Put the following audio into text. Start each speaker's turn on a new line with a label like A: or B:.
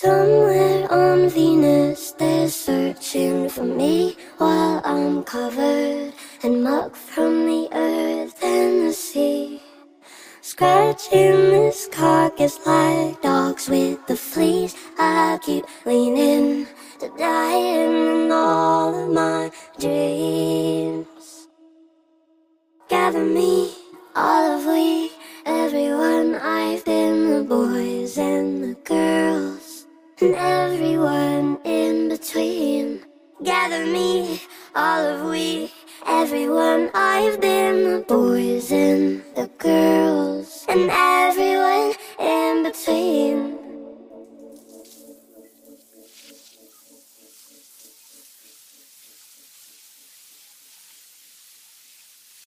A: Somewhere on Venus, they're searching for me while I'm covered in muck from the earth and the sea. Scratching this carcass like dogs with the fleas, I keep leaning to dying in all of my dreams. Gather me, all of we. And everyone in between. Gather me, all of we, everyone. I've been boys and